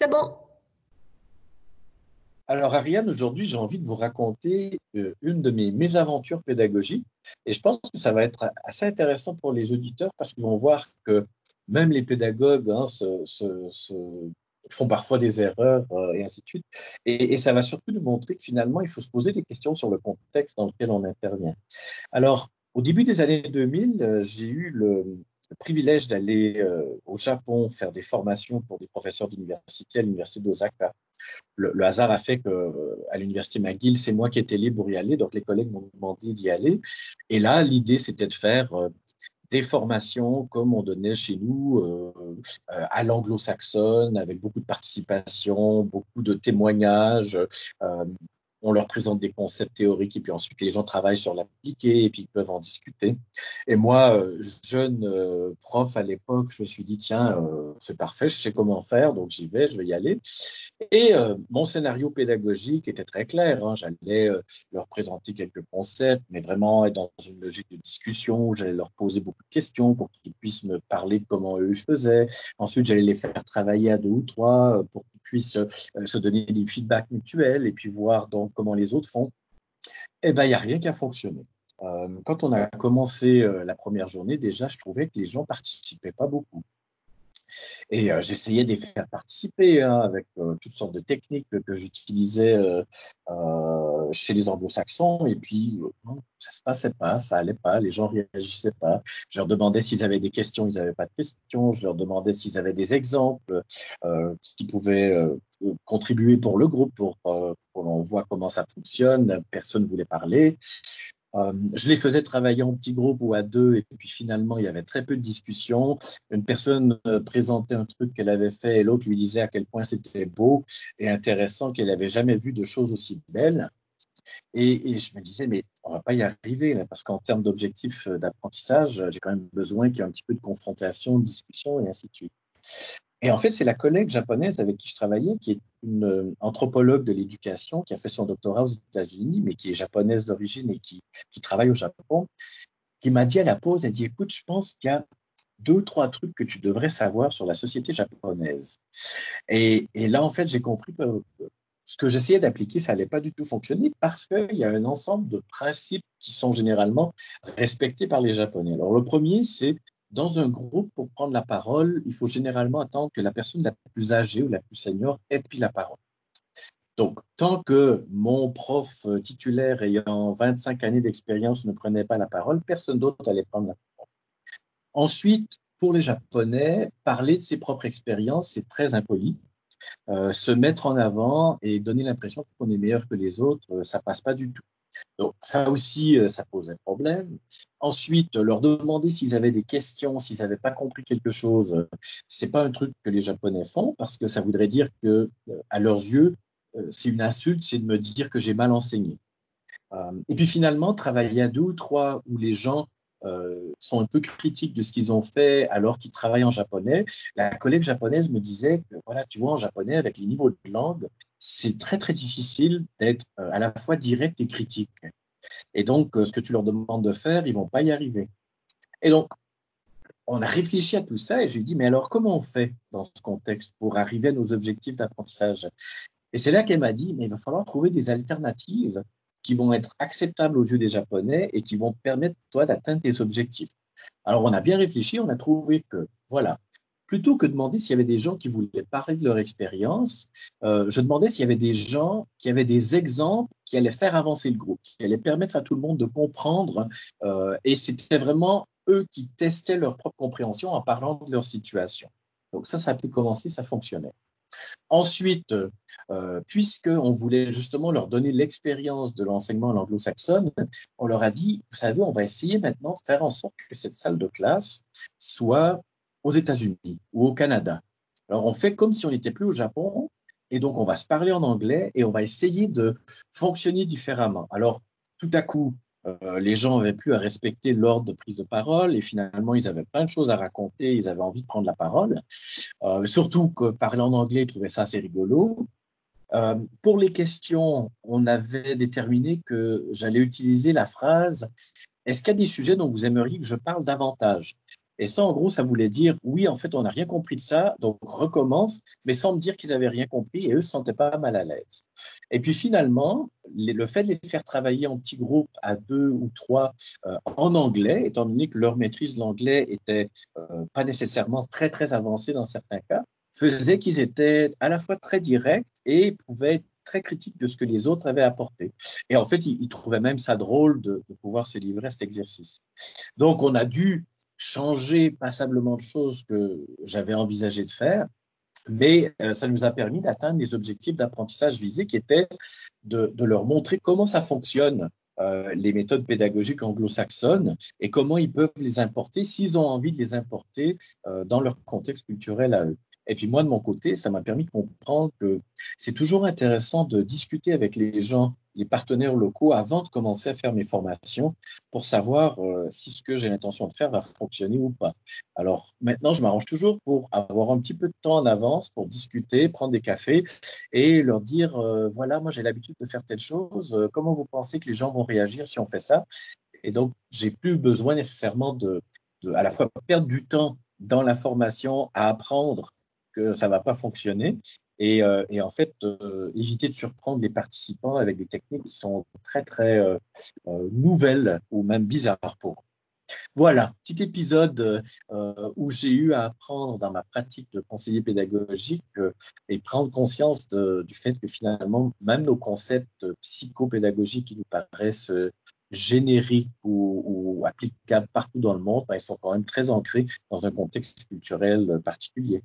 C'est bon. Alors, Ariane, aujourd'hui, j'ai envie de vous raconter euh, une de mes mésaventures pédagogiques. Et je pense que ça va être assez intéressant pour les auditeurs parce qu'ils vont voir que même les pédagogues hein, font parfois des erreurs euh, et ainsi de suite. Et, ça va surtout nous montrer que finalement, il faut se poser des questions sur le contexte dans lequel on intervient. Alors, au début des années 2000, euh, j'ai eu le, privilège d'aller au Japon faire des formations pour des professeurs d'université à l'université d'Osaka le, hasard a fait que à l'université McGill, c'est moi qui étais libre pour y aller, donc les collègues m'ont demandé d'y aller. Et là, l'idée, c'était de faire euh, des formations comme on donnait chez nous euh, euh, à l'anglo-saxonne, avec beaucoup de participation, beaucoup de témoignages, on leur présente des concepts théoriques et puis ensuite les gens travaillent sur l'appliquer et puis ils peuvent en discuter. Et moi, euh, jeune euh, prof à l'époque, je me suis dit tiens, euh, c'est parfait, je sais comment faire, donc j'y vais, je vais y aller. Et mon scénario pédagogique était très clair. Hein, j'allais leur présenter quelques concepts, mais vraiment être dans une logique de discussion j'allais leur poser beaucoup de questions pour qu'ils puissent me parler de comment eux faisaient. Ensuite, j'allais les faire travailler à deux ou trois pour qu'ils puissent se donner des feedbacks mutuels et puis voir donc comment les autres font, eh ben, il n'y a rien qui a fonctionné. Euh, quand on a commencé euh, la première journée, déjà, je trouvais que les gens participaient pas beaucoup. Et euh, j'essayais de les faire participer hein, avec toutes sortes de techniques que j'utilisais chez les anglo-saxons. Et puis, ça se passait pas, ça allait pas, les gens réagissaient pas. Je leur demandais s'ils avaient des questions, ils n'avaient pas de questions. Je leur demandais s'ils avaient des exemples qui pouvaient contribuer pour le groupe, pour, pour qu'on voit comment ça fonctionne. Personne ne voulait parler. Euh, je les faisais travailler en petits groupes ou à deux, et puis finalement, il y avait très peu de discussions. Une personne euh, présentait un truc qu'elle avait fait et l'autre lui disait à quel point c'était beau et intéressant, qu'elle n'avait jamais vu de choses aussi belles. Et, je me disais, mais on va pas y arriver, là, parce qu'en termes d'objectifs euh, d'apprentissage, j'ai quand même besoin qu'il y ait un petit peu de confrontation, de discussion et ainsi de suite. Et en fait, c'est la collègue japonaise avec qui je travaillais, qui est une euh, anthropologue de l'éducation, qui a fait son doctorat aux États-Unis, mais qui est japonaise d'origine et qui, travaille au Japon, qui m'a dit à la pause, elle dit, écoute, je pense qu'il y a deux trois trucs que tu devrais savoir sur la société japonaise. Et, et là, en fait, j'ai compris que ce que j'essayais d'appliquer, ça n'allait pas du tout fonctionner parce qu'il y a un ensemble de principes qui sont généralement respectés par les Japonais. Alors, le premier, c'est dans un groupe, pour prendre la parole, il faut généralement attendre que la personne la plus âgée ou la plus senior ait pris la parole. Donc, tant que mon prof titulaire ayant 25 années d'expérience ne prenait pas la parole, personne d'autre allait prendre la parole. Ensuite, pour les Japonais, parler de ses propres expériences, c'est très impoli. Euh, se mettre en avant et donner l'impression qu'on est meilleur que les autres, ça passe pas du tout. Donc ça aussi, euh, ça pose un problème. Ensuite, leur demander s'ils avaient des questions, s'ils n'avaient pas compris quelque chose, c'est pas un truc que les Japonais font parce que ça voudrait dire que, euh, à leurs yeux, euh, c'est une insulte, c'est de me dire que j'ai mal enseigné. et puis finalement, travailler à deux ou trois où les gens sont un peu critiques de ce qu'ils ont fait alors qu'ils travaillent en japonais. La collègue japonaise me disait que, voilà, tu vois, en japonais, avec les niveaux de langue, c'est très très difficile d'être euh, à la fois direct et critique. Et donc, euh, ce que tu leur demandes de faire, ils vont pas y arriver. Et donc, on a réfléchi à tout ça et j'ai dit, mais alors comment on fait dans ce contexte pour arriver à nos objectifs d'apprentissage? Et c'est là qu'elle m'a dit, mais il va falloir trouver des alternatives qui vont être acceptables aux yeux des Japonais et qui vont permettre, toi, d'atteindre tes objectifs. Alors, on a bien réfléchi, on a trouvé que, voilà, plutôt que de demander s'il y avait des gens qui voulaient parler de leur expérience, euh, je demandais s'il y avait des gens qui avaient des exemples qui allaient faire avancer le groupe, qui allaient permettre à tout le monde de comprendre. Euh, et c'était vraiment eux qui testaient leur propre compréhension en parlant de leur situation. Donc ça, ça a pu commencer, ça fonctionnait. Ensuite, euh, puisqu'on voulait justement leur donner l'expérience de l'enseignement en anglo-saxonne, on leur a dit, vous savez, on va essayer maintenant de faire en sorte que cette salle de classe soit aux États-Unis ou au Canada. Alors on fait comme si on n'était plus au Japon et donc on va se parler en anglais et on va essayer de fonctionner différemment. Alors tout à coup, euh, les gens n'avaient plus à respecter l'ordre de prise de parole et finalement ils avaient plein de choses à raconter, ils avaient envie de prendre la parole. Euh, surtout que parler en anglais, ils trouvaient ça assez rigolo. Euh, pour les questions, on avait déterminé que j'allais utiliser la phrase Est-ce qu'il y a des sujets dont vous aimeriez que je parle davantage? Et ça, en gros, ça voulait dire, oui, en fait, on n'a rien compris de ça, donc recommence, mais sans me dire qu'ils avaient rien compris et eux se sentaient pas mal à l'aise. Et puis finalement, le fait de les faire travailler en petits groupes à deux ou trois euh, en anglais, étant donné que leur maîtrise de l'anglais était euh, pas nécessairement très très avancée dans certains cas, faisait qu'ils étaient à la fois très directs et pouvaient être très critiques de ce que les autres avaient apporté. Et en fait, ils, trouvaient même ça drôle de pouvoir se livrer à cet exercice. Donc, on a dû changer passablement de choses que j'avais envisagé de faire, mais euh, ça nous a permis d'atteindre les objectifs d'apprentissage visés qui étaient de, de, leur montrer comment ça fonctionne euh, les méthodes pédagogiques anglo-saxonnes et comment ils peuvent les importer s'ils ont envie de les importer euh, dans leur contexte culturel à eux. Et puis moi, de mon côté, ça m'a permis de comprendre que c'est toujours intéressant de discuter avec les gens, les partenaires locaux, avant de commencer à faire mes formations pour savoir euh, si ce que j'ai l'intention de faire va fonctionner ou pas. Alors maintenant, je m'arrange toujours pour avoir un petit peu de temps en avance pour discuter, prendre des cafés et leur dire, euh, voilà, moi j'ai l'habitude de faire telle chose, euh, comment vous pensez que les gens vont réagir si on fait ça? Et donc, j'ai plus besoin nécessairement de, à la fois perdre du temps dans la formation à apprendre que ça va pas fonctionner et, euh, et en fait euh, éviter de surprendre les participants avec des techniques qui sont très très euh, nouvelles ou même bizarres pour eux. Voilà, petit épisode où j'ai eu à apprendre dans ma pratique de conseiller pédagogique et prendre conscience du fait que finalement, même nos concepts psychopédagogiques qui nous paraissent génériques ou, ou applicables partout dans le monde, ben, ils sont quand même très ancrés dans un contexte culturel particulier.